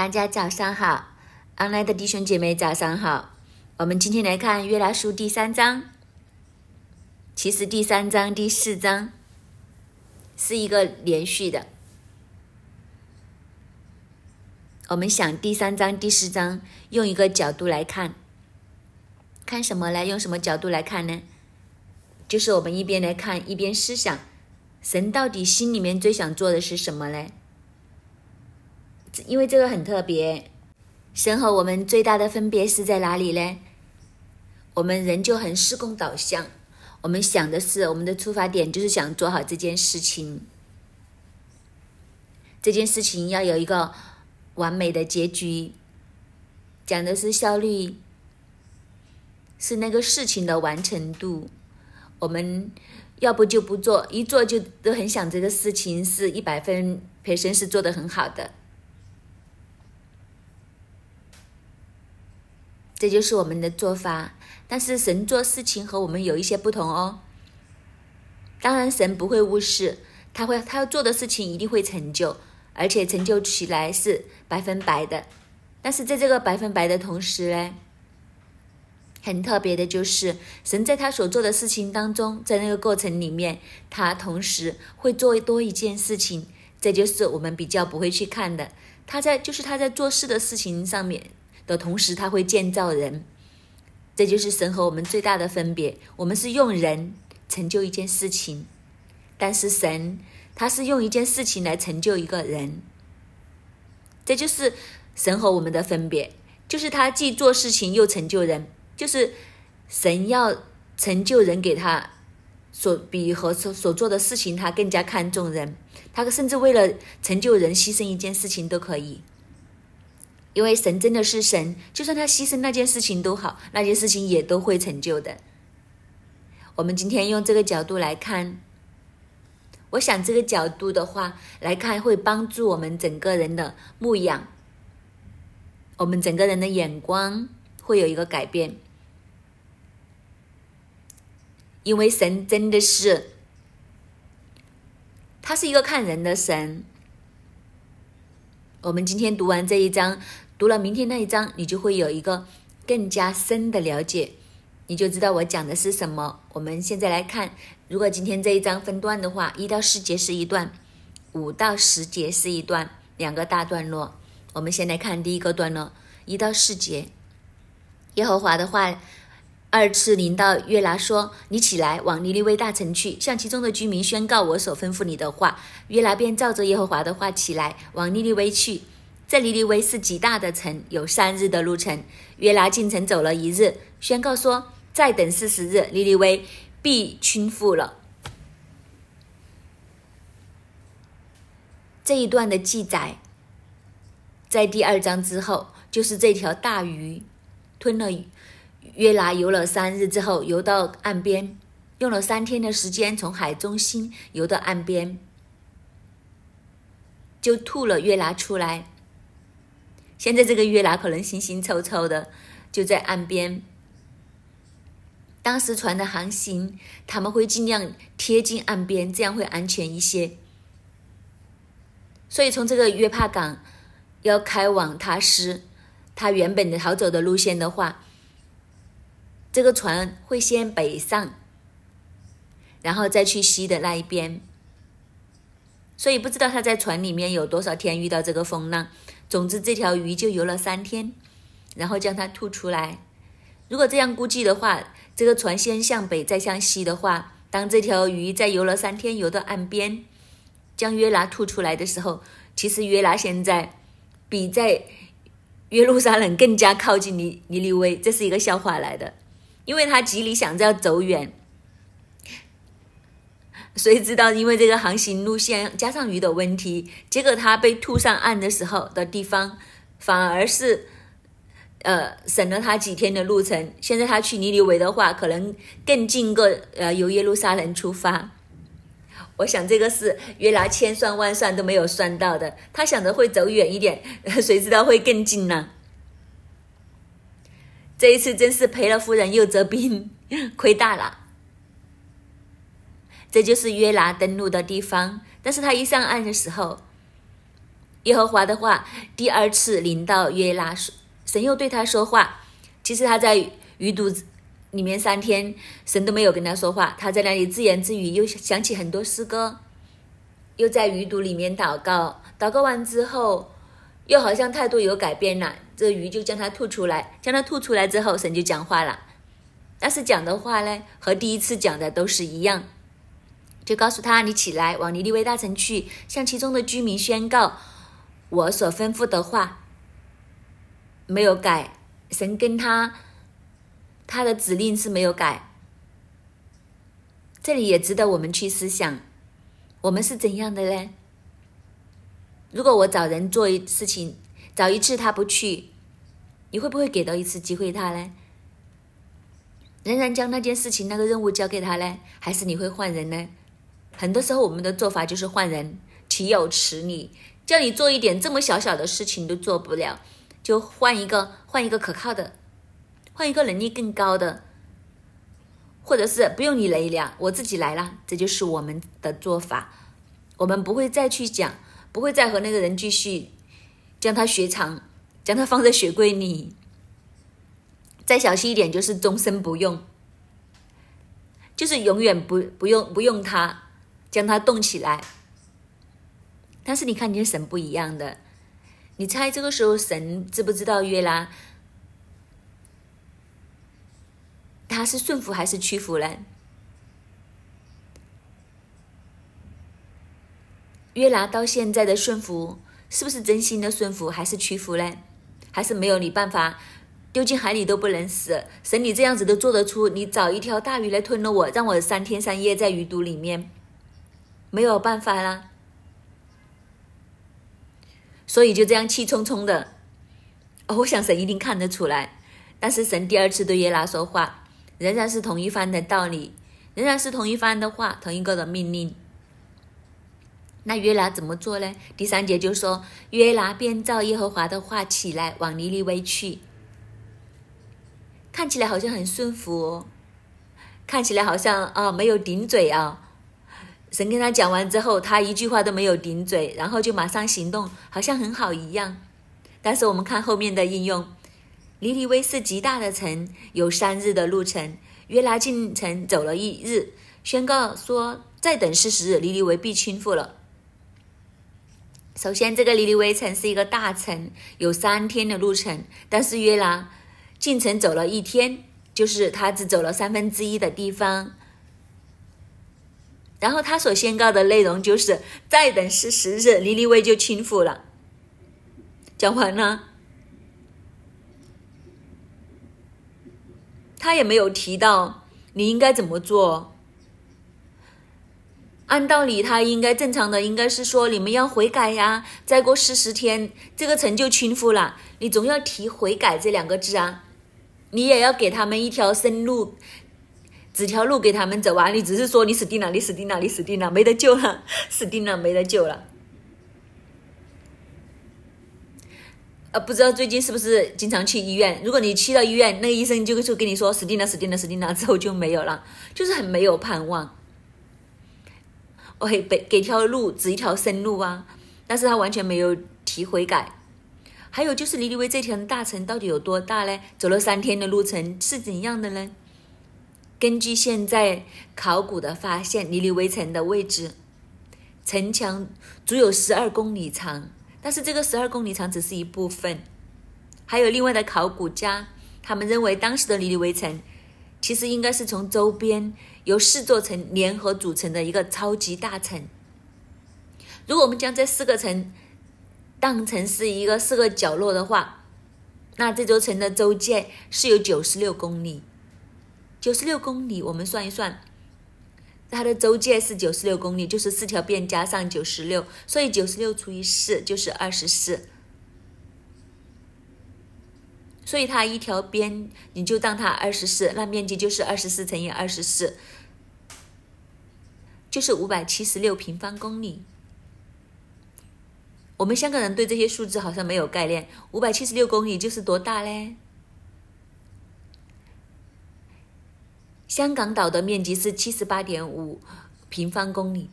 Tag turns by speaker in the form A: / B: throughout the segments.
A: 大家早上好，online 的弟兄姐妹早上好。我们今天来看约拿书第三章。其实第三章、第四章是一个连续的。我们想第三章、第四章用一个角度来看，看什么呢？用什么角度来看呢？就是我们一边来看，一边思想，神到底心里面最想做的是什么呢？因为这个很特别，神和我们最大的分别是在哪里呢？我们人就很事工导向，我们想的是我们的出发点就是想做好这件事情，这件事情要有一个完美的结局，讲的是效率，是那个事情的完成度。我们要不就不做，一做就都很想这个事情是一百分，培生是做的很好的。这就是我们的做法，但是神做事情和我们有一些不同哦。当然，神不会误事，他会他要做的事情一定会成就，而且成就起来是百分百的。但是在这个百分百的同时呢，很特别的就是，神在他所做的事情当中，在那个过程里面，他同时会做多一件事情，这就是我们比较不会去看的。他在就是他在做事的事情上面。的同时，他会建造人，这就是神和我们最大的分别。我们是用人成就一件事情，但是神他是用一件事情来成就一个人。这就是神和我们的分别，就是他既做事情又成就人，就是神要成就人，给他所比和所所做的事情，他更加看重人，他甚至为了成就人牺牲一件事情都可以。因为神真的是神，就算他牺牲那件事情都好，那件事情也都会成就的。我们今天用这个角度来看，我想这个角度的话来看，会帮助我们整个人的牧养，我们整个人的眼光会有一个改变。因为神真的是，他是一个看人的神。我们今天读完这一章，读了明天那一章，你就会有一个更加深的了解，你就知道我讲的是什么。我们现在来看，如果今天这一章分段的话，一到四节是一段，五到十节是一段，两个大段落。我们先来看第一个段落，一到四节，耶和华的话。二次临到约拿说：“你起来，往尼尼微大城去，向其中的居民宣告我所吩咐你的话。”约拿便照着耶和华的话起来，往尼尼微去。这尼尼微是极大的城，有三日的路程。约拿进城走了一日，宣告说：“再等四十日，尼尼微必倾覆了。”这一段的记载，在第二章之后，就是这条大鱼吞了。约拿游了三日之后，游到岸边，用了三天的时间从海中心游到岸边，就吐了约拿出来。现在这个约拿可能腥腥臭臭的，就在岸边。当时船的航行，他们会尽量贴近岸边，这样会安全一些。所以从这个约帕港要开往塔斯，他原本的逃走的路线的话。这个船会先北上，然后再去西的那一边，所以不知道他在船里面有多少天遇到这个风浪。总之，这条鱼就游了三天，然后将它吐出来。如果这样估计的话，这个船先向北再向西的话，当这条鱼在游了三天游到岸边，将约拿吐出来的时候，其实约拿现在比在约路撒冷更加靠近尼尼利微，这是一个笑话来的。因为他极力想着要走远，谁知道因为这个航行路线加上鱼的问题，结果他被吐上岸的时候的地方，反而是，呃，省了他几天的路程。现在他去尼尼维的话，可能更近个，呃，由耶路撒冷出发。我想这个是约拿千算万算都没有算到的，他想着会走远一点，谁知道会更近呢？这一次真是赔了夫人又折兵，亏大了。这就是约拿登陆的地方，但是他一上岸的时候，耶和华的话第二次临到约拿，神又对他说话。其实他在鱼肚子里面三天，神都没有跟他说话，他在那里自言自语，又想起很多诗歌，又在鱼肚里面祷告。祷告完之后，又好像态度有改变了，这鱼就将它吐出来，将它吐出来之后，神就讲话了。但是讲的话呢，和第一次讲的都是一样，就告诉他：“你起来，往尼利威大城去，向其中的居民宣告我所吩咐的话。”没有改，神跟他他的指令是没有改。这里也值得我们去思想，我们是怎样的呢？如果我找人做一事情，找一次他不去，你会不会给到一次机会他呢？仍然将那件事情、那个任务交给他呢？还是你会换人呢？很多时候我们的做法就是换人，岂有此理！叫你做一点这么小小的事情都做不了，就换一个，换一个可靠的，换一个能力更高的，或者是不用你来了，我自己来了。这就是我们的做法。我们不会再去讲。不会再和那个人继续将他雪藏，将他放在雪柜里。再小心一点，就是终身不用，就是永远不不用不用它，将它冻起来。但是你看，你的神不一样的，你猜这个时候神知不知道约拉他是顺服还是屈服呢？约拿到现在的顺服，是不是真心的顺服，还是屈服呢？还是没有你办法，丢进海里都不能死？神，你这样子都做得出？你找一条大鱼来吞了我，让我三天三夜在鱼肚里面，没有办法啦。所以就这样气冲冲的。我想神一定看得出来，但是神第二次对约拿说话，仍然是同一番的道理，仍然是同一番的话，同一个的命令。那约拿怎么做呢？第三节就说，约拿便照耶和华的话起来，往尼尼微去。看起来好像很顺服，看起来好像啊没有顶嘴啊。神跟他讲完之后，他一句话都没有顶嘴，然后就马上行动，好像很好一样。但是我们看后面的应用，尼尼微是极大的城，有三日的路程。约拿进城走了一日，宣告说，再等四十日，尼尼微必倾覆了。首先，这个尼尼微城是一个大城，有三天的路程。但是约拿进城走了一天，就是他只走了三分之一的地方。然后他所宣告的内容就是：再等四十日，尼尼微就倾覆了。讲完了，他也没有提到你应该怎么做。按道理，他应该正常的，应该是说你们要悔改呀。再过四十天，这个城就倾覆了。你总要提悔改这两个字啊，你也要给他们一条生路，指条路给他们走啊。你只是说你死定了，你死定了，你死定了，没得救了，死定了，没得救了。呃，不知道最近是不是经常去医院？如果你去到医院，那医生就会跟你说死定了，死定了，死定了，之后就没有了，就是很没有盼望。我给给条路指一条生路啊，但是他完全没有提悔改。还有就是尼尼微这条大城到底有多大呢？走了三天的路程是怎样的呢？根据现在考古的发现，尼尼微城的位置，城墙足有十二公里长，但是这个十二公里长只是一部分，还有另外的考古家，他们认为当时的尼尼微城。其实应该是从周边由四座城联合组成的一个超级大城。如果我们将这四个城当成是一个四个角落的话，那这座城的周界是有九十六公里。九十六公里，我们算一算，它的周界是九十六公里，就是四条边加上九十六，所以九十六除以四就是二十四。所以它一条边，你就当它二十四，那面积就是二十四乘以二十四，就是五百七十六平方公里。我们香港人对这些数字好像没有概念，五百七十六公里就是多大嘞？香港岛的面积是七十八点五平方公里，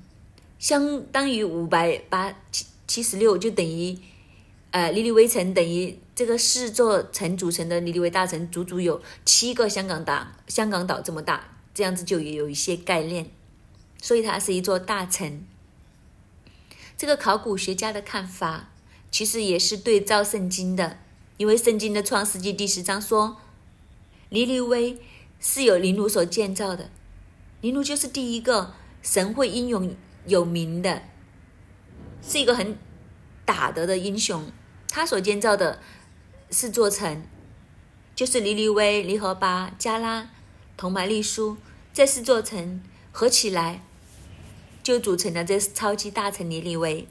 A: 相当于五百八七七十六就等于，呃，尼尼微城等于这个四座城组成的尼尼微大城，足足有七个香港岛，香港岛这么大，这样子就也有一些概念，所以它是一座大城。这个考古学家的看法，其实也是对照圣经的，因为圣经的创世纪第十章说，尼尼微是由尼禄所建造的，尼禄就是第一个神会英勇有名的。是一个很打得的英雄，他所建造的四座城，就是尼尼微、尼和巴、加拉、同埋利苏这四座城合起来，就组成了这超级大城尼尼微。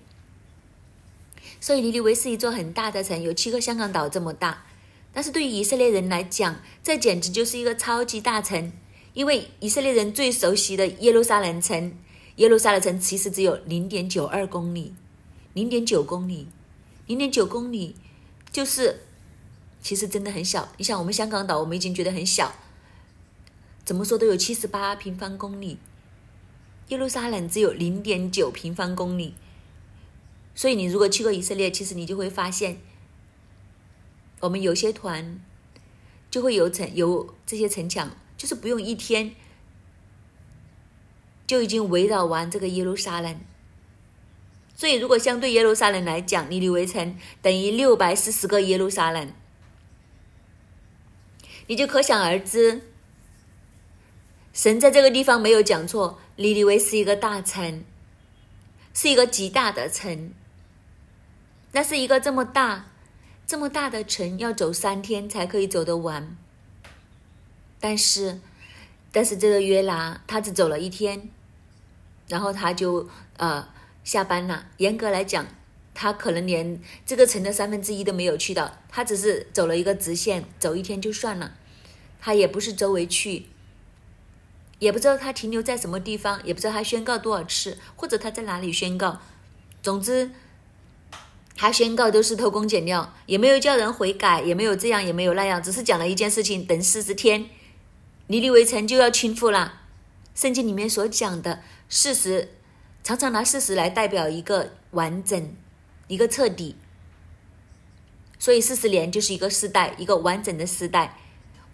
A: 所以尼尼微是一座很大的城，有七个香港岛这么大。但是对于以色列人来讲，这简直就是一个超级大城，因为以色列人最熟悉的耶路撒冷城，耶路撒冷城其实只有零点九二公里。零点九公里，零点九公里就是，其实真的很小。你想，我们香港岛，我们已经觉得很小，怎么说都有七十八平方公里，耶路撒冷只有零点九平方公里。所以，你如果去过以色列，其实你就会发现，我们有些团就会有城有这些城墙，就是不用一天就已经围绕完这个耶路撒冷。所以，如果相对耶路撒冷来讲，尼尼微城等于六百四十个耶路撒冷，你就可想而知，神在这个地方没有讲错，尼尼微是一个大城，是一个极大的城。那是一个这么大、这么大的城，要走三天才可以走得完。但是，但是这个约拿他只走了一天，然后他就呃。下班了，严格来讲，他可能连这个城的三分之一都没有去到，他只是走了一个直线，走一天就算了，他也不是周围去，也不知道他停留在什么地方，也不知道他宣告多少次，或者他在哪里宣告，总之，他宣告都是偷工减料，也没有叫人悔改，也没有这样，也没有那样，只是讲了一件事情，等四十天，尼尼微城就要倾覆了，圣经里面所讲的事实。常常拿事实来代表一个完整、一个彻底，所以四十年就是一个世代，一个完整的时代。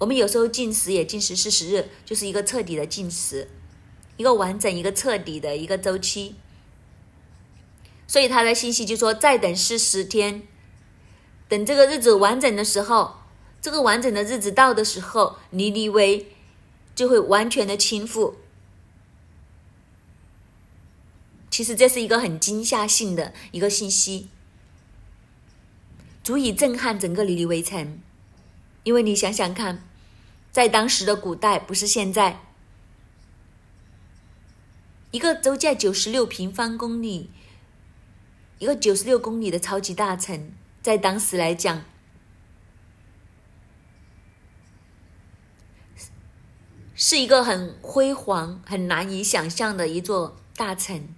A: 我们有时候进食也进食四十日，就是一个彻底的进食，一个完整、一个彻底的一个周期。所以他的信息就说：再等四十天，等这个日子完整的时候，这个完整的日子到的时候，尼尼微就会完全的倾覆。其实这是一个很惊吓性的一个信息，足以震撼整个尼尼微城。因为你想想看，在当时的古代，不是现在，一个周价九十六平方公里，一个九十六公里的超级大城，在当时来讲，是一个很辉煌、很难以想象的一座大城。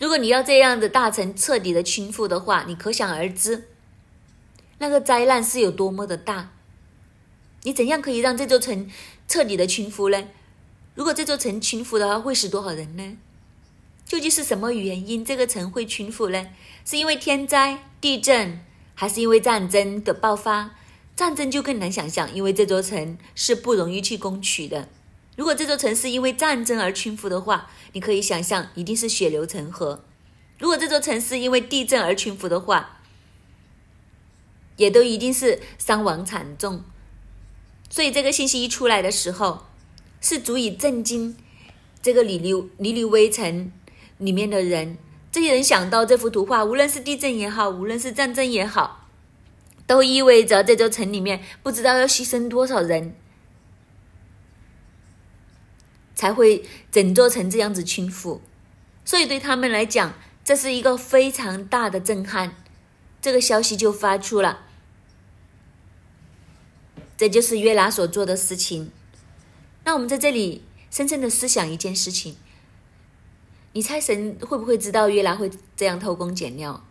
A: 如果你要这样的大城彻底的倾覆的话，你可想而知，那个灾难是有多么的大。你怎样可以让这座城彻底的倾覆呢？如果这座城倾覆的话，会死多少人呢？究竟是什么原因这个城会倾覆呢？是因为天灾、地震，还是因为战争的爆发？战争就更难想象，因为这座城是不容易去攻取的。如果这座城市因为战争而倾覆的话，你可以想象，一定是血流成河。如果这座城市因为地震而倾覆的话，也都一定是伤亡惨重。所以这个信息一出来的时候，是足以震惊这个里里里里微城里面的人。这些人想到这幅图画，无论是地震也好，无论是战争也好，都意味着这座城里面不知道要牺牲多少人。才会整座城这样子倾覆，所以对他们来讲，这是一个非常大的震撼。这个消息就发出了，这就是约拿所做的事情。那我们在这里深深的思想一件事情：你猜神会不会知道约拿会这样偷工减料？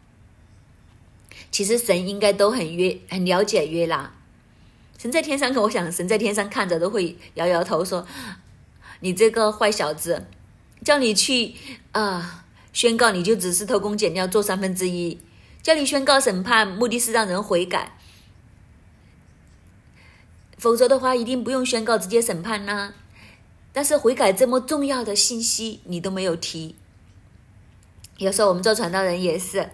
A: 其实神应该都很约很了解约拿。神在天上，我想神在天上看着都会摇摇头说。你这个坏小子，叫你去啊宣告你就只是偷工减料做三分之一，叫你宣告审判，目的是让人悔改。否则的话，一定不用宣告，直接审判呐。但是悔改这么重要的信息，你都没有提。有时候我们做传道人也是，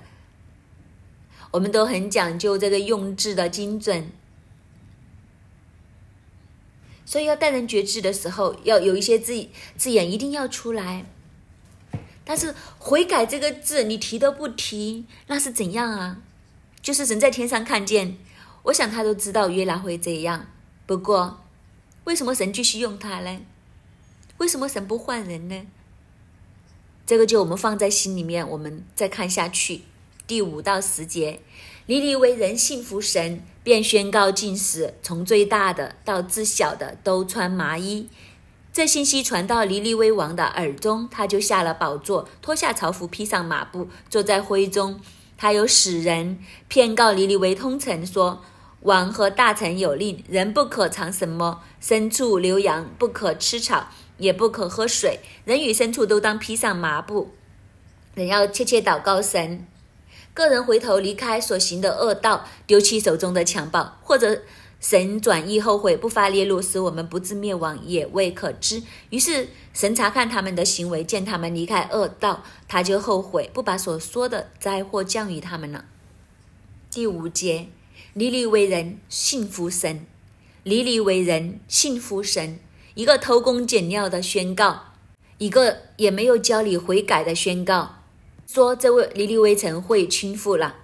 A: 我们都很讲究这个用字的精准，所以要待人觉知的时候，要有一些字字眼一定要出来。但是悔改这个字，你提都不提，那是怎样啊？就是神在天上看见，我想他都知道约拿会这样。不过，为什么神继续用他呢？为什么神不换人呢？这个就我们放在心里面，我们再看下去。第五到十节，尼尼为人信服神，便宣告禁食，从最大的到至小的都穿麻衣。这信息传到尼尼微王的耳中，他就下了宝座，脱下朝服，披上马布，坐在灰中。他有使人骗告尼尼微通臣说。王和大臣有令，人不可尝什么牲畜、牛羊，不可吃草，也不可喝水。人与牲畜都当披上麻布。人要切切祷告神，个人回头离开所行的恶道，丢弃手中的强暴，或者神转意后悔，不发烈怒，使我们不致灭亡，也未可知。于是神查看他们的行为，见他们离开恶道，他就后悔，不把所说的灾祸降于他们了。第五节。离离为人信服神，离离为人信服神，一个偷工减料的宣告，一个也没有教你悔改的宣告，说这位离离为臣会倾覆了。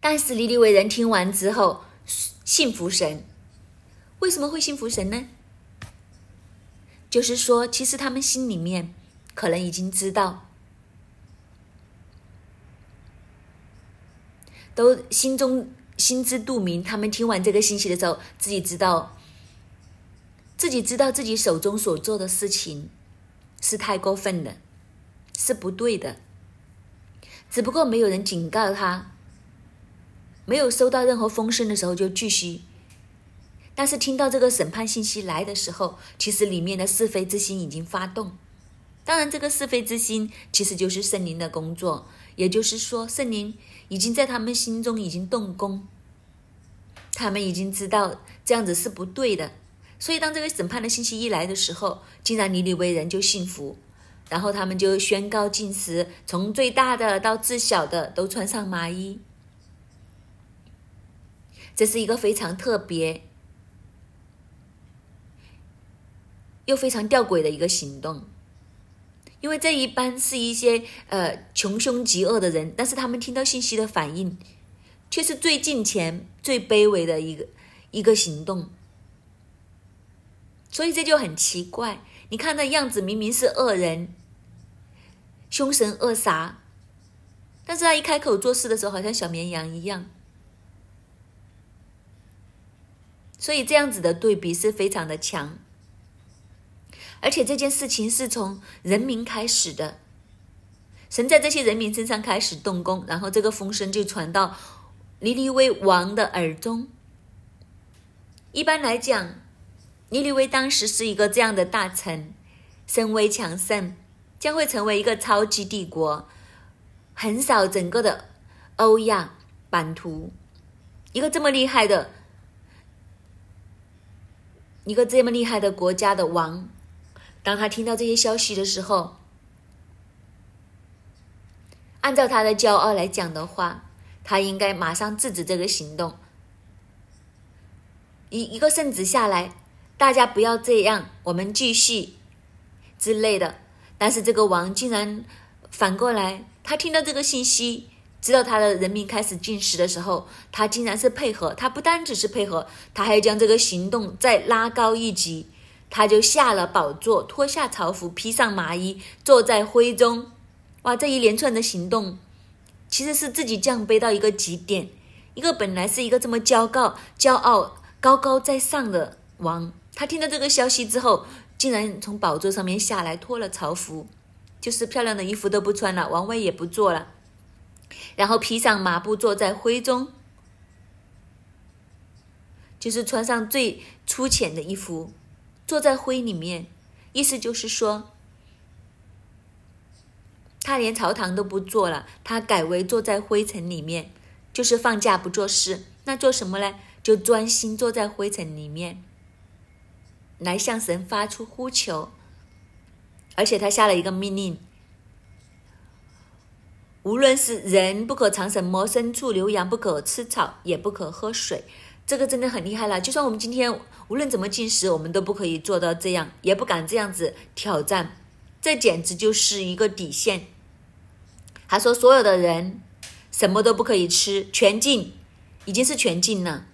A: 但是离离为人听完之后信服神，为什么会信服神呢？就是说，其实他们心里面可能已经知道，都心中。心知肚明，他们听完这个信息的时候，自己知道，自己知道自己手中所做的事情是太过分的，是不对的。只不过没有人警告他，没有收到任何风声的时候就继续。但是听到这个审判信息来的时候，其实里面的是非之心已经发动。当然，这个是非之心其实就是圣灵的工作，也就是说，圣灵。已经在他们心中已经动工，他们已经知道这样子是不对的，所以当这个审判的信息一来的时候，竟然尼尼微人就信服，然后他们就宣告禁食，从最大的到最小的都穿上麻衣，这是一个非常特别又非常吊诡的一个行动。因为这一般是一些呃穷凶极恶的人，但是他们听到信息的反应，却是最近前、最卑微的一个一个行动，所以这就很奇怪。你看那样子，明明是恶人、凶神恶煞，但是他一开口做事的时候，好像小绵羊一样。所以这样子的对比是非常的强。而且这件事情是从人民开始的，神在这些人民身上开始动工，然后这个风声就传到尼尼微王的耳中。一般来讲，尼尼微当时是一个这样的大臣，身威强盛，将会成为一个超级帝国，横扫整个的欧亚版图，一个这么厉害的，一个这么厉害的国家的王。当他听到这些消息的时候，按照他的骄傲来讲的话，他应该马上制止这个行动。一一个圣旨下来，大家不要这样，我们继续之类的。但是这个王竟然反过来，他听到这个信息，知道他的人民开始进食的时候，他竟然是配合。他不单只是配合，他还要将这个行动再拉高一级。他就下了宝座，脱下朝服，披上麻衣，坐在灰中。哇，这一连串的行动，其实是自己降卑到一个极点。一个本来是一个这么骄傲、骄傲、高高在上的王，他听到这个消息之后，竟然从宝座上面下来，脱了朝服，就是漂亮的衣服都不穿了，王位也不坐了，然后披上麻布，坐在灰中，就是穿上最粗浅的衣服。坐在灰里面，意思就是说，他连朝堂都不做了，他改为坐在灰尘里面，就是放假不做事。那做什么呢？就专心坐在灰尘里面，来向神发出呼求。而且他下了一个命令：无论是人不可尝什么，牲畜、牛羊不可吃草，也不可喝水。这个真的很厉害了。就算我们今天无论怎么进食，我们都不可以做到这样，也不敢这样子挑战。这简直就是一个底线。他说：“所有的人什么都不可以吃，全禁，已经是全禁了。”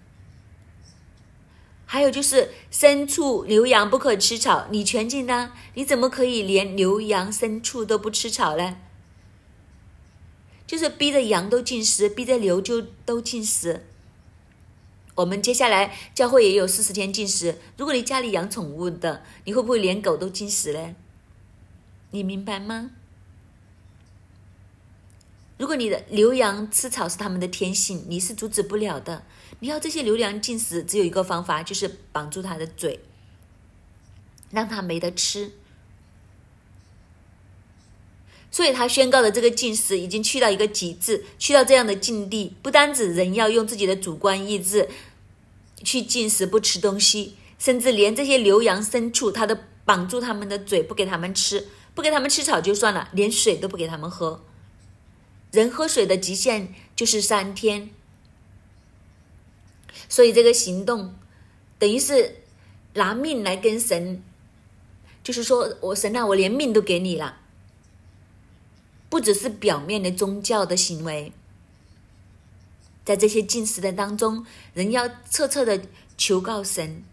A: 还有就是牲畜、牛羊不可吃草，你全禁呢？你怎么可以连牛羊牲畜都不吃草呢？就是逼着羊都禁食，逼着牛就都禁食。我们接下来教会也有四十天禁食。如果你家里养宠物的，你会不会连狗都禁食呢？你明白吗？如果你的牛羊吃草是他们的天性，你是阻止不了的。你要这些牛羊进食，只有一个方法，就是绑住它的嘴，让它没得吃。所以他宣告的这个禁食已经去到一个极致，去到这样的境地，不单指人要用自己的主观意志去进食不吃东西，甚至连这些牛羊牲畜，他都绑住他们的嘴，不给他们吃，不给他们吃草就算了，连水都不给他们喝。人喝水的极限就是三天。所以这个行动，等于是拿命来跟神，就是说我神啊，我连命都给你了。不只是表面的宗教的行为，在这些进食的当中，人要彻彻的求告神，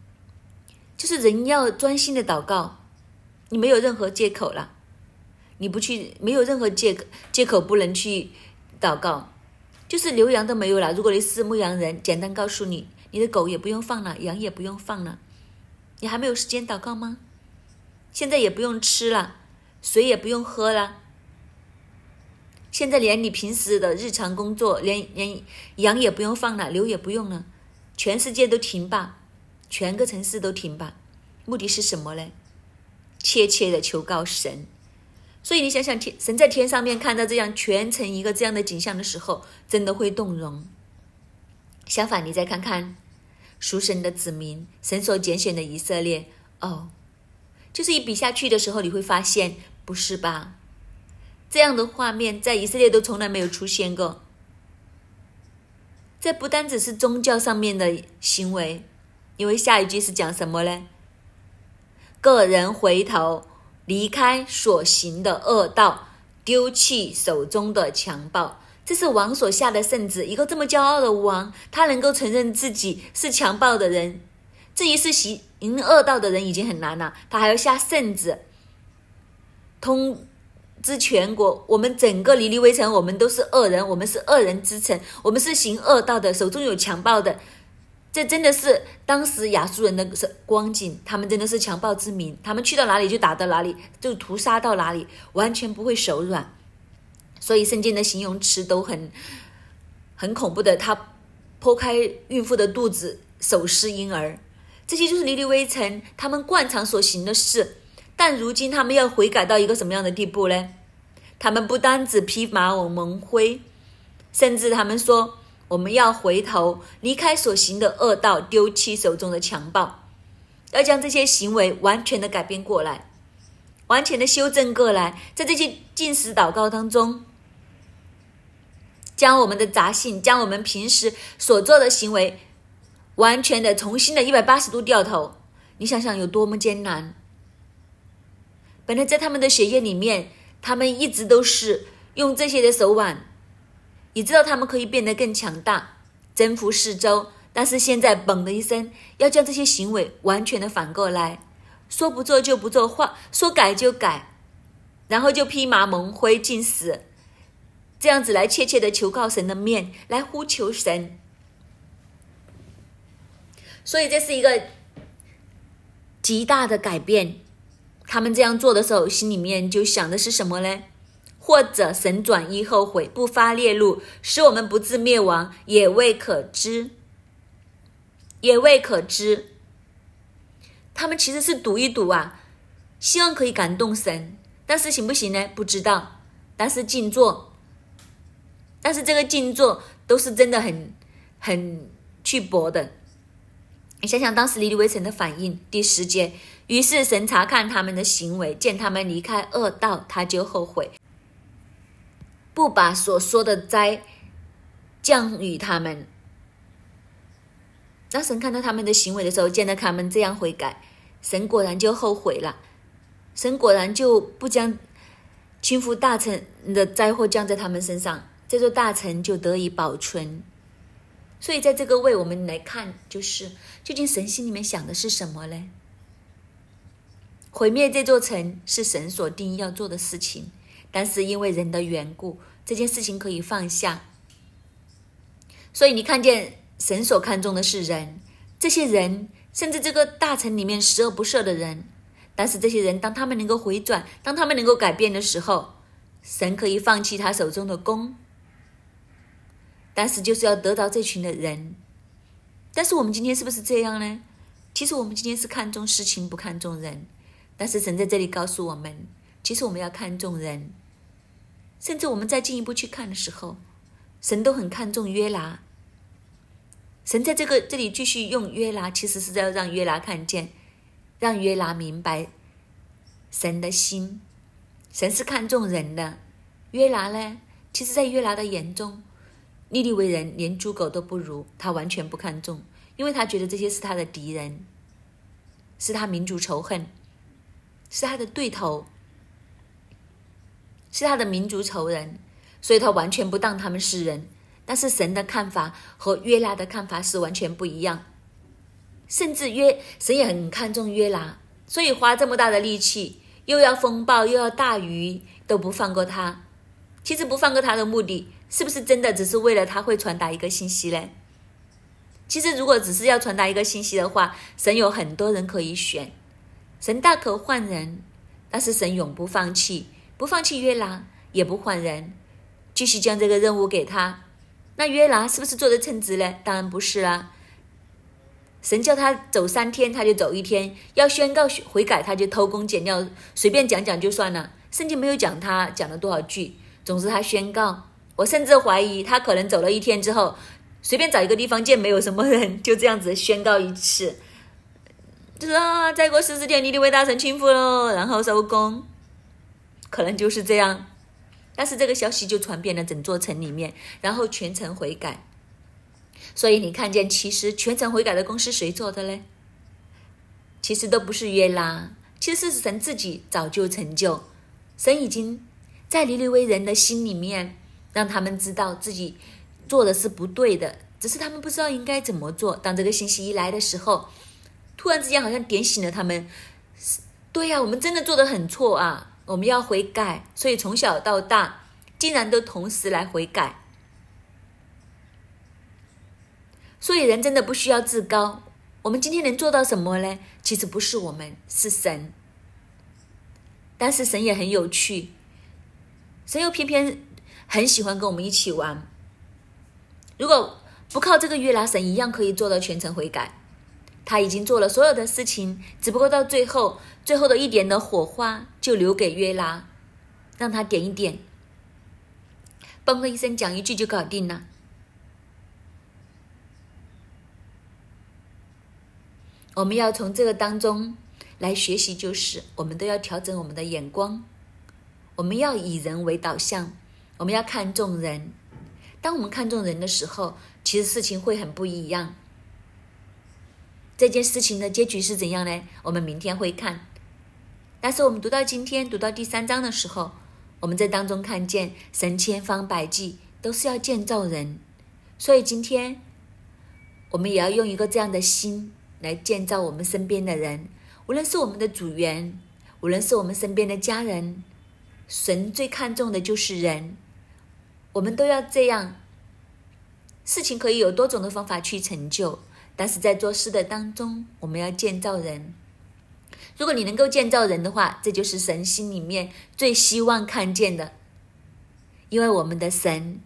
A: 就是人要专心的祷告，你没有任何借口了，你不去，没有任何借口借口不能去祷告。就是牛羊都没有了。如果你是牧羊人，简单告诉你，你的狗也不用放了，羊也不用放了。你还没有时间祷告吗？现在也不用吃了，水也不用喝了。现在连你平时的日常工作，连连羊也不用放了，牛也不用了，全世界都停吧，全个城市都停吧。目的是什么呢？切切的求告神。所以你想想，天神在天上面看到这样全城一个这样的景象的时候，真的会动容。相反，你再看看属神的子民，神所拣选的以色列，哦，就是一比下去的时候，你会发现，不是吧？这样的画面在以色列都从来没有出现过。这不单只是宗教上面的行为，因为下一句是讲什么呢？个人回头。离开所行的恶道，丢弃手中的强暴，这是王所下的圣旨。一个这么骄傲的王，他能够承认自己是强暴的人，至于是行恶道的人已经很难了，他还要下圣旨，通之全国，我们整个尼尼微城，我们都是恶人，我们是恶人之城，我们是行恶道的，手中有强暴的。这真的是当时亚述人的光景，他们真的是强暴之民，他们去到哪里就打到哪里，就屠杀到哪里，完全不会手软。所以圣经的形容词都很很恐怖的，他剖开孕妇的肚子，手撕婴儿，这些就是尼尼微城他们惯常所行的事。但如今他们要悔改到一个什么样的地步呢？他们不单只披麻蒙灰，甚至他们说。我们要回头离开所行的恶道，丢弃手中的强暴，要将这些行为完全的改变过来，完全的修正过来，在这些进食祷告当中，将我们的杂性，将我们平时所做的行为，完全的重新的一百八十度掉头。你想想有多么艰难？本来在他们的血液里面，他们一直都是用这些的手腕。你知道他们可以变得更强大，征服四周，但是现在嘣的一声，要将这些行为完全的反过来，说不做就不做，话说改就改，然后就披麻蒙灰进死，这样子来切切的求告神的面，来呼求神。所以这是一个极大的改变。他们这样做的时候，心里面就想的是什么呢？或者神转意后悔，不发烈怒，使我们不致灭亡，也未可知，也未可知。他们其实是赌一赌啊，希望可以感动神，但是行不行呢？不知道。但是静坐，但是这个静坐都是真的很很去搏的。你想想当时尼尼微城的反应，第十节，于是神查看他们的行为，见他们离开恶道，他就后悔，不把所说的灾降与他们。当神看到他们的行为的时候，见到他们这样悔改，神果然就后悔了，神果然就不将倾覆大城的灾祸降在他们身上，这座大城就得以保存。所以，在这个位，我们来看，就是究竟神心里面想的是什么呢？毁灭这座城是神所定义要做的事情，但是因为人的缘故，这件事情可以放下。所以，你看见神所看重的是人，这些人，甚至这个大城里面十恶不赦的人，但是这些人，当他们能够回转，当他们能够改变的时候，神可以放弃他手中的功。但是就是要得到这群的人，但是我们今天是不是这样呢？其实我们今天是看重事情，不看重人。但是神在这里告诉我们，其实我们要看重人。甚至我们再进一步去看的时候，神都很看重约拿。神在这个这里继续用约拿，其实是要让约拿看见，让约拿明白神的心。神是看重人的，约拿呢？其实，在约拿的眼中。利利为人，连猪狗都不如，他完全不看重，因为他觉得这些是他的敌人，是他民族仇恨，是他的对头，是他的民族仇人，所以他完全不当他们是人。但是神的看法和约拉的看法是完全不一样，甚至约神也很看重约拉，所以花这么大的力气，又要风暴又要大鱼，都不放过他。其实不放过他的目的。是不是真的只是为了他会传达一个信息呢？其实，如果只是要传达一个信息的话，神有很多人可以选，神大可换人，但是神永不放弃，不放弃约拿，也不换人，继续将这个任务给他。那约拿是不是做的称职呢？当然不是啦。神叫他走三天，他就走一天；要宣告悔改，他就偷工减料，随便讲讲就算了。圣经没有讲他讲了多少句，总之他宣告。我甚至怀疑他可能走了一天之后，随便找一个地方见没有什么人，就这样子宣告一次，就是啊，再过十四天你的为大神倾覆喽，然后收工，可能就是这样。但是这个消息就传遍了整座城里面，然后全城悔改。所以你看见，其实全城悔改的功是谁做的嘞？其实都不是约拉，其实是神自己早就成就。神已经在尼利微人的心里面。让他们知道自己做的是不对的，只是他们不知道应该怎么做。当这个信息一来的时候，突然之间好像点醒了他们。对呀，我们真的做的很错啊！我们要悔改。所以从小到大，竟然都同时来悔改。所以人真的不需要自高。我们今天能做到什么呢？其实不是我们，是神。但是神也很有趣，神又偏偏。很喜欢跟我们一起玩。如果不靠这个约拿神，一样可以做到全程悔改。他已经做了所有的事情，只不过到最后，最后的一点的火花就留给约拿，让他点一点，嘣的一声讲一句就搞定了。我们要从这个当中来学习，就是我们都要调整我们的眼光，我们要以人为导向。我们要看重人，当我们看重人的时候，其实事情会很不一样。这件事情的结局是怎样呢？我们明天会看。但是我们读到今天，读到第三章的时候，我们在当中看见神千方百计都是要建造人，所以今天我们也要用一个这样的心来建造我们身边的人，无论是我们的组员，无论是我们身边的家人，神最看重的就是人。我们都要这样。事情可以有多种的方法去成就，但是在做事的当中，我们要建造人。如果你能够建造人的话，这就是神心里面最希望看见的。因为我们的神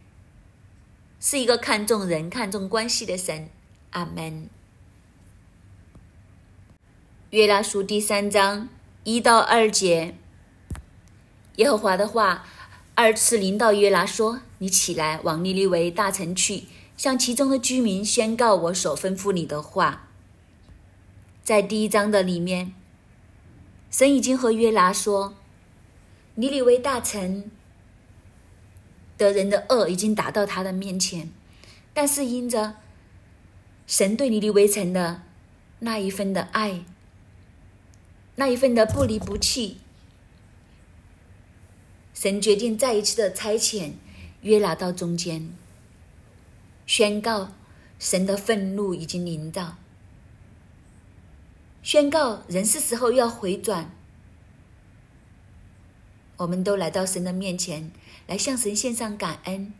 A: 是一个看重人、看重关系的神。阿门。约拉书第三章一到二节，耶和华的话。二次领导约拿说：“你起来，往尼尼微大城去，向其中的居民宣告我所吩咐你的话。”在第一章的里面，神已经和约拿说：“尼尼微大臣的人的恶已经达到他的面前，但是因着神对尼尼微城的那一份的爱，那一份的不离不弃。”神决定再一次的差遣约拿到中间，宣告神的愤怒已经临到，宣告人是时候要回转。我们都来到神的面前，来向神献上感恩，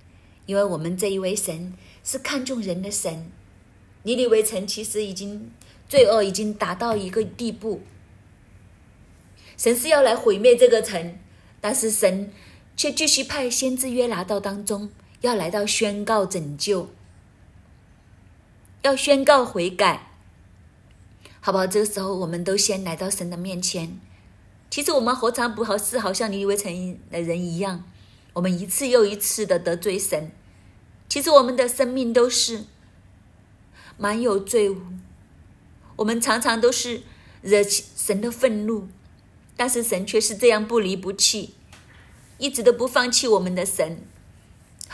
A: 因为我们这一位神是看重人的神。尼尼微城其实已经罪恶已经达到一个地步，神是要来毁灭这个城。但是神却继续派先知约拿到当中，要来到宣告拯救，要宣告悔改，好不好？这个时候，我们都先来到神的面前。其实我们何尝不好是好像尼微城的人一样，我们一次又一次的得罪神。其实我们的生命都是满有罪污，我们常常都是惹起神的愤怒。但是神却是这样不离不弃，一直都不放弃我们的神，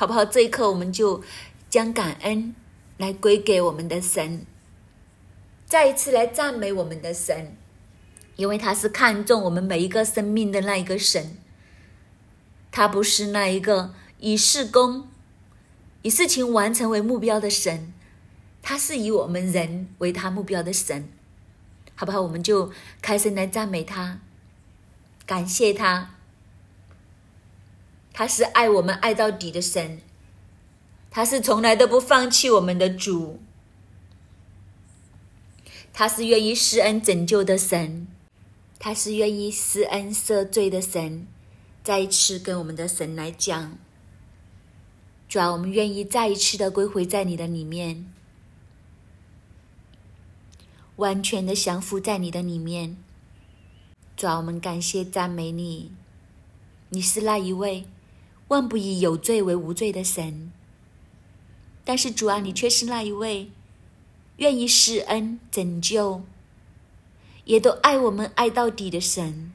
A: 好不好？这一刻我们就将感恩来归给我们的神，再一次来赞美我们的神，因为他是看重我们每一个生命的那一个神，他不是那一个以事功、以事情完成为目标的神，他是以我们人为他目标的神，好不好？我们就开声来赞美他。感谢他，他是爱我们爱到底的神，他是从来都不放弃我们的主，他是愿意施恩拯救的神，他是愿意施恩赦罪的神。再一次跟我们的神来讲，主要我们愿意再一次的归回在你的里面，完全的降服在你的里面。主啊，我们感谢赞美你，你是那一位万不以有罪为无罪的神。但是主啊，你却是那一位愿意施恩拯救，也都爱我们爱到底的神。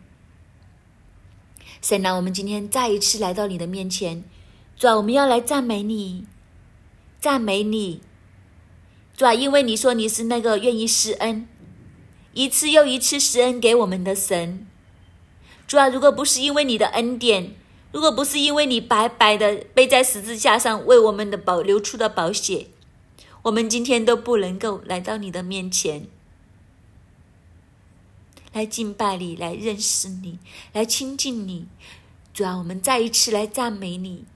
A: 神啊，我们今天再一次来到你的面前，主啊，我们要来赞美你，赞美你，主啊，因为你说你是那个愿意施恩。一次又一次施恩给我们的神，主啊，如果不是因为你的恩典，如果不是因为你白白的背在十字架上为我们的保流出的宝血，我们今天都不能够来到你的面前，来敬拜你，来认识你，来亲近你。主啊，我们再一次来赞美你，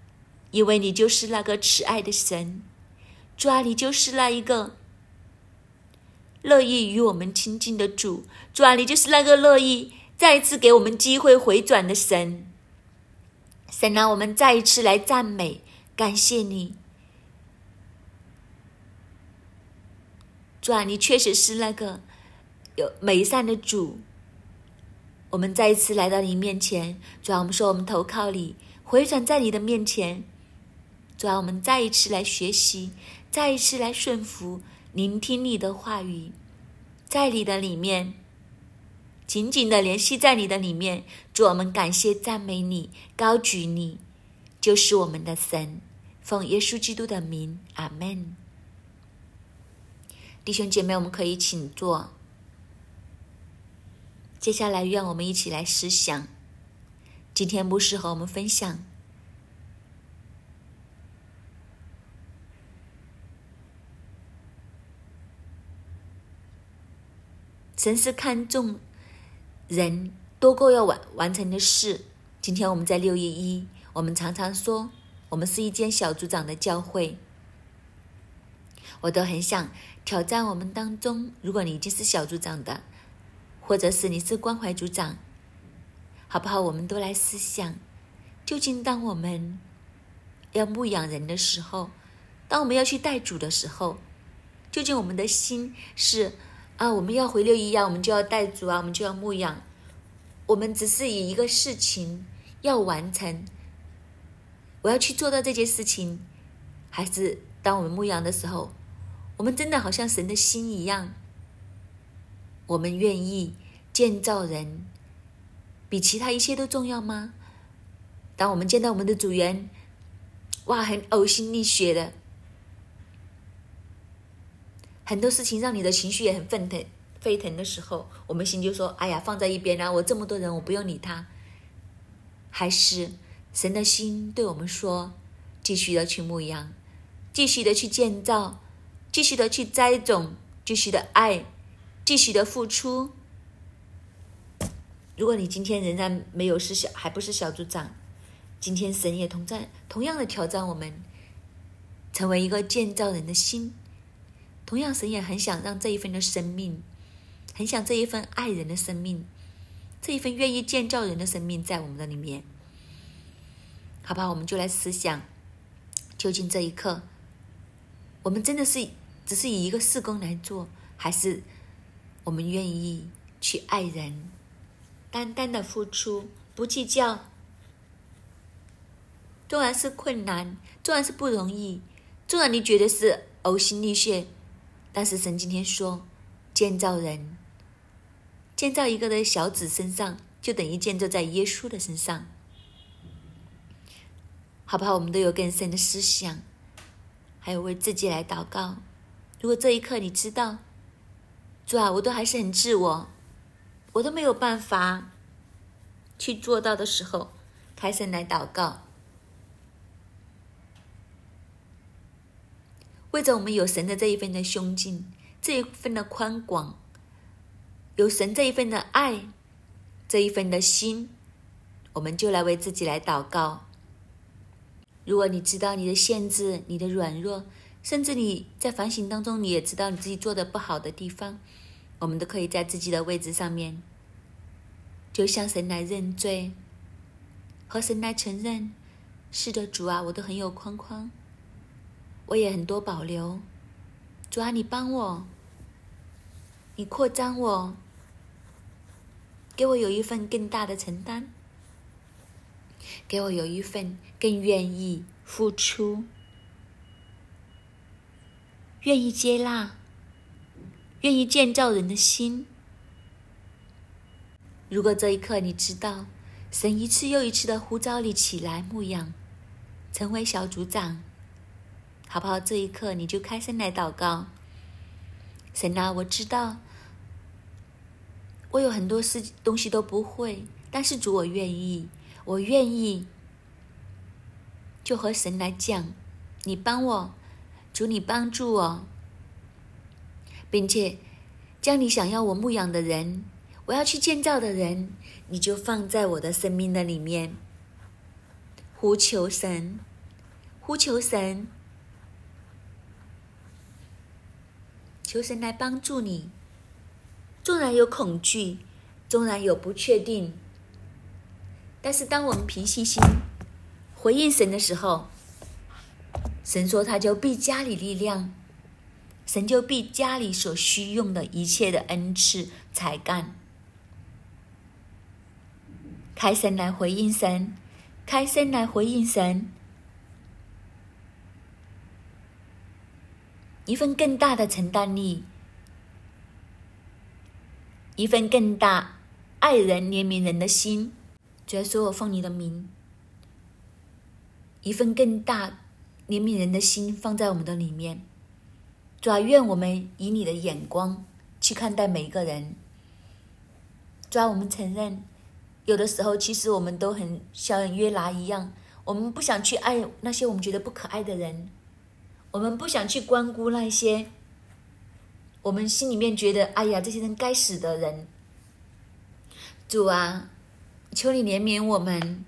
A: 因为你就是那个慈爱的神。主啊，你就是那一个。乐意与我们亲近的主，主啊，你就是那个乐意再一次给我们机会回转的神。神啊，我们再一次来赞美，感谢你。主啊，你确实是那个有美善的主。我们再一次来到你面前，主啊，我们说我们投靠你，回转在你的面前。主啊，我们再一次来学习，再一次来顺服。聆听你的话语，在你的里面，紧紧的联系在你的里面。主，我们感谢赞美你，高举你，就是我们的神。奉耶稣基督的名，阿门。弟兄姐妹，我们可以请坐。接下来，让我们一起来思想。今天牧师和我们分享。神是看重人多过要完完成的事。今天我们在六一一，我们常常说我们是一间小组长的教会。我都很想挑战我们当中，如果你已经是小组长的，或者是你是关怀组长，好不好？我们都来思想，究竟当我们要牧养人的时候，当我们要去带主的时候，究竟我们的心是？啊，我们要回六一啊，我们就要带主啊，我们就要牧养。我们只是以一个事情要完成，我要去做到这件事情，还是当我们牧羊的时候，我们真的好像神的心一样，我们愿意建造人，比其他一切都重要吗？当我们见到我们的主人，哇，很呕心沥血的，很多事情让你的情绪也很沸腾沸腾的时候，我们心就说：“哎呀，放在一边啦，我这么多人，我不用理他。”还是神的心对我们说：“继续的去牧羊，继续的去建造，继续的去栽种，继续的爱，继续的付出。”如果你今天仍然没有是小，还不是小组长。今天神也同在，同样的挑战我们，成为一个建造人的心。同样，神也很想让这一份的生命，很想这一份爱人的生命，这一份愿意建造人的生命在我们的里面。好吧，我们就来思想，究竟这一刻，我们真的是只是以一个事工来做，还是我们愿意去爱人，单单的付出，不计较？纵然是困难，纵然是不容易，纵然你觉得是呕心沥血，但是神今天说，建造人，建造一个的小子身上，就等于建造在耶稣的身上，好不好？我们都有更深的思想，还有为自己来祷告。如果这一刻你知道，主啊，我都还是很自我，我都没有办法去做到的时候，开声来祷告。为着我们有神的这一份的胸襟，这一份的宽广，有神这一份的爱，这一份的心，我们就来为自己来祷告。如果你知道你的限制、你的软弱，甚至你在反省当中，你也知道你自己做的不好的地方，我们都可以在自己的位置上面，就向神来认罪，和神来承认：是的，主啊，我都很有框框。我也很多保留，主啊，你帮我，你扩张我，给我有一份更大的承担，给我有一份更愿意付出、愿意接纳、愿意建造人的心。如果这一刻你知道，神一次又一次的呼召你起来牧养，成为小组长。好不好？这一刻，你就开声来祷告。神啊，我知道我有很多事东西都不会，但是主，我愿意，我愿意，就和神来讲，你帮我，主，你帮助我，并且将你想要我牧养的人，我要去建造的人，你就放在我的生命的里面。呼求神，呼求神。求神来帮助你。纵然有恐惧，纵然有不确定，但是当我们凭信心回应神的时候，神说他就必加你力量，神就必加你所需用的一切的恩赐才干。开神来回应神，开神来回应神。一份更大的承担力，一份更大爱人怜悯人的心，主要说我奉你的名，一份更大怜悯人的心放在我们的里面。主要愿我们以你的眼光去看待每一个人。主要我们承认，有的时候其实我们都很像约拿一样，我们不想去爱那些我们觉得不可爱的人。我们不想去关顾那些我们心里面觉得“哎呀，这些人该死的人”。主啊，求你怜悯我们。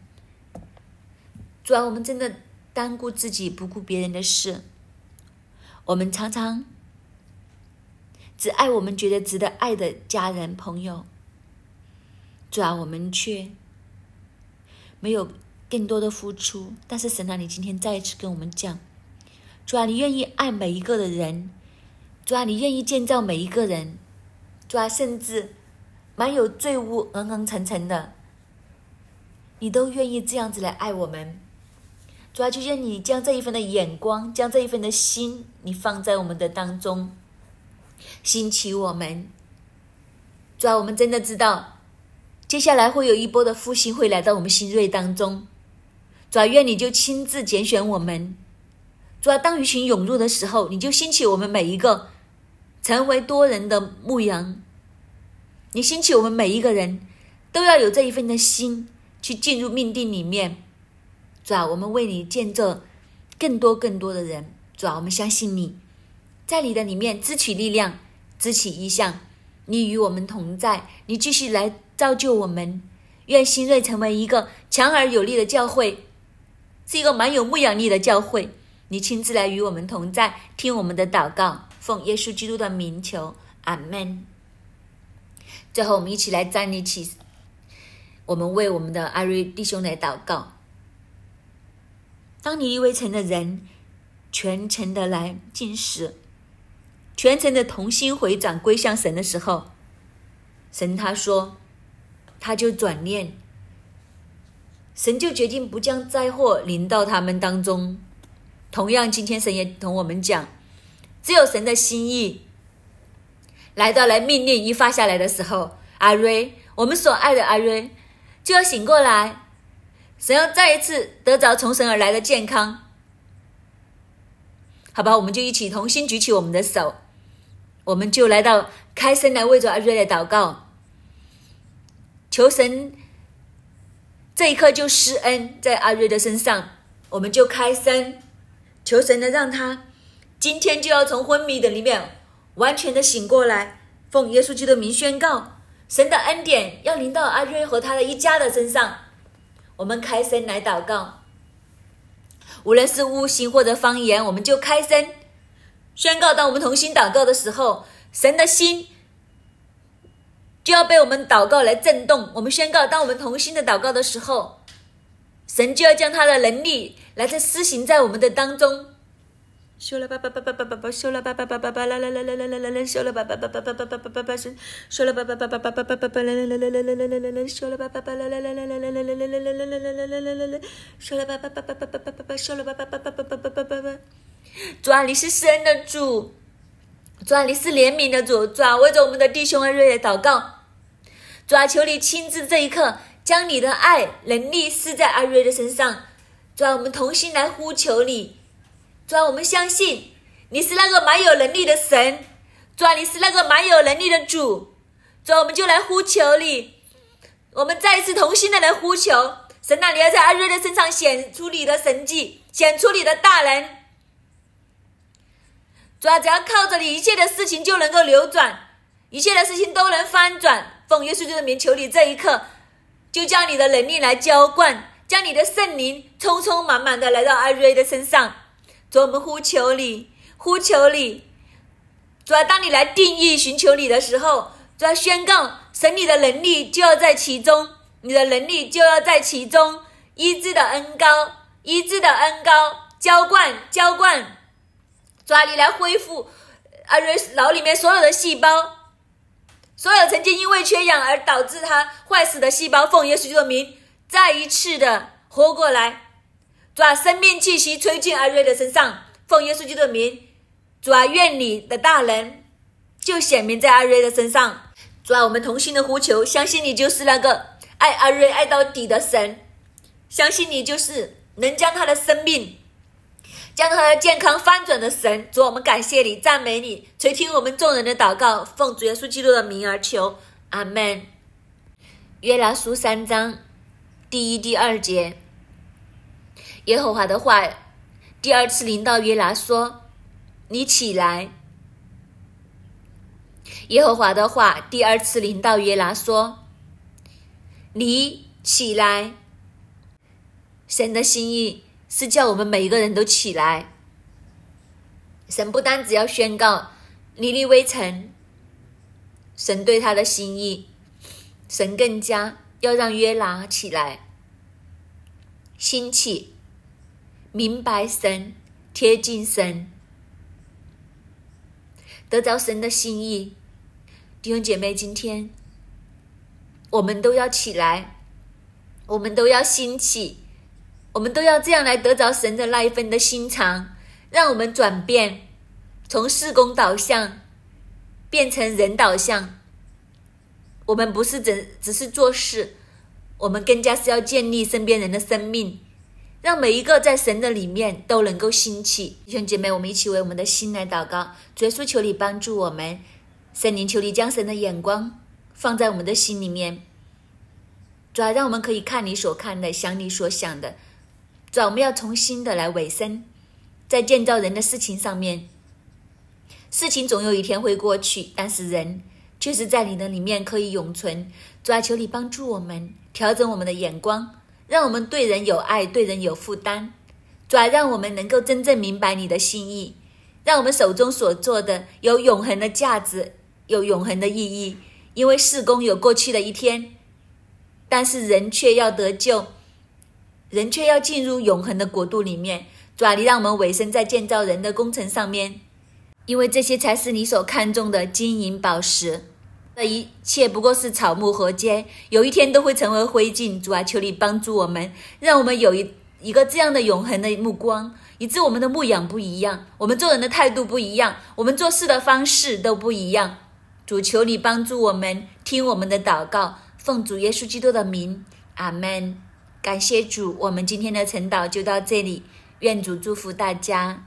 A: 主啊，我们真的单顾自己，不顾别人的事。我们常常只爱我们觉得值得爱的家人朋友。主啊，我们却没有更多的付出。但是神啊，你今天再一次跟我们讲。主啊，你愿意爱每一个的人，主啊，你愿意建造每一个人，主啊，甚至满有罪污、恩恩沉沉的，你都愿意这样子来爱我们。主啊，就愿你将这一份的眼光，将这一份的心，你放在我们的当中，兴起我们。主啊，我们真的知道，接下来会有一波的复兴会来到我们新锐当中。主啊，愿你就亲自拣选我们。主要，当鱼群涌入的时候，你就兴起我们每一个，成为多人的牧羊。你兴起我们每一个人，都要有这一份的心，去进入命定里面。主啊，我们为你建造更多更多的人。主啊，我们相信你，在你的里面支取力量，支起意向。你与我们同在，你继续来造就我们。愿新锐成为一个强而有力的教会，是一个蛮有牧养力的教会。你亲自来与我们同在，听我们的祷告，奉耶稣基督的名求，阿门。最后，我们一起来站立起，我们为我们的阿瑞弟兄来祷告。当你一位城的人全程的来进食，全程的同心回转归向神的时候，神他说，他就转念，神就决定不将灾祸临到他们当中。同样，今天神也同我们讲，只有神的心意来到来命令一发下来的时候，阿瑞，我们所爱的阿瑞就要醒过来。神要再一次得着从神而来的健康，好吧，我们就一起同心举起我们的手，我们就来到开声来为着阿瑞来祷告，求神这一刻就施恩在阿瑞的身上，我们就开声求神的让他今天就要从昏迷的里面完全的醒过来，奉耶稣基督的名宣告，神的恩典要临到阿瑞和他的一家的身上。我们开声来祷告，无论是悟性或者方言，我们就开声宣告。当我们同心祷告的时候，神的心就要被我们祷告来震动。我们宣告，当我们同心的祷告的时候，神就要将他的能力来在施行在我们的当中。修了吧吧吧吧吧吧吧，修了吧吧吧吧吧啦啦啦啦啦啦啦，修了吧吧吧吧吧吧吧吧吧吧，修了吧吧吧吧吧吧吧吧吧啦啦啦啦啦啦啦啦啦，修了吧吧吧啦啦啦啦啦啦啦啦啦啦啦啦啦啦啦啦啦，修了吧吧吧吧吧吧吧吧吧，修了吧吧吧吧吧吧吧吧吧吧。主啊，你是施恩的主，主啊，你是怜悯的主，主啊，为着我们的弟兄而热烈祷告，主啊，求你亲自这一刻将你的爱能力施在阿瑞的身上，主啊，我们同心来呼求你。主啊，我们相信你是那个蛮有能力的神，主啊，你是那个蛮有能力的主，主啊，我们就来呼求你，我们再一次同心的来呼求。神啊，你要在阿瑞的身上显出你的神迹，显出你的大能，主啊，只要靠着你，一切的事情就能够流转，一切的事情都能翻转。奉耶稣基督的名，求你这一刻就将你的能力来浇灌，将你的圣灵充充满满的来到阿瑞的身上。主，我们呼求你，呼求你。主啊，当你来定义寻求你的时候，主要宣告神你的能力就要在其中，你的能力就要在其中。医治的恩高，医治的恩高，浇灌，浇灌。主啊，你来恢复阿瑞脑里面所有的细胞，所有曾经因为缺氧而导致他坏死的细胞，奉耶稣基督的名，再一次的活过来。主啊，生命气息吹进阿瑞的身上，奉耶稣基督的名，主啊，愿你的大能就显明在阿瑞的身上。主啊，我们同心的呼求，相信你就是那个爱阿瑞爱到底的神，相信你就是能将他的生命、将他的健康翻转的神。主，我们感谢你，赞美你，垂听我们众人的祷告，奉主耶稣基督的名而求，阿门。约拿书三章第一、第二节。耶和华的话第二次临到约拿说：“你起来。”耶和华的话第二次临到约拿说：“你起来。”神的心意是叫我们每一个人都起来。神不单只要宣告尼尼微城，神对他的心意，神更加要让约拿起来，兴起。明白神，贴近神，得着神的心意。弟兄姐妹，今天我们都要起来，我们都要兴起，我们都要这样来得着神的那一份的心肠，让我们转变，从事工导向变成人导向。我们不是只只是做事，我们更加是要建立身边人的生命，让每一个在神的里面都能够兴起。弟兄姐妹，我们一起为我们的心来祷告，耶稣求你帮助我们，神灵求你将神的眼光放在我们的心里面，主要让我们可以看你所看的，想你所想的。主我们要重新的来委身，在建造人的事情上面，事情总有一天会过去，但是人。确实，在你的里面可以永存。主啊，求你帮助我们调整我们的眼光，让我们对人有爱，对人有负担。主啊，让我们能够真正明白你的心意，让我们手中所做的有永恒的价值，有永恒的意义。因为事工有过去的一天，但是人却要得救，人却要进入永恒的国度里面。主啊，你让我们委身在建造人的工程上面，因为这些才是你所看重的金银宝石。这一切不过是草木禾秸，有一天都会成为灰烬。主啊，求你帮助我们，让我们有一一个这样的永恒的目光，以致我们的牧养不一样，我们做人的态度不一样，我们做事的方式都不一样。主，求你帮助我们，听我们的祷告，奉主耶稣基督的名，阿门。感谢主，我们今天的晨祷就到这里，愿主祝福大家。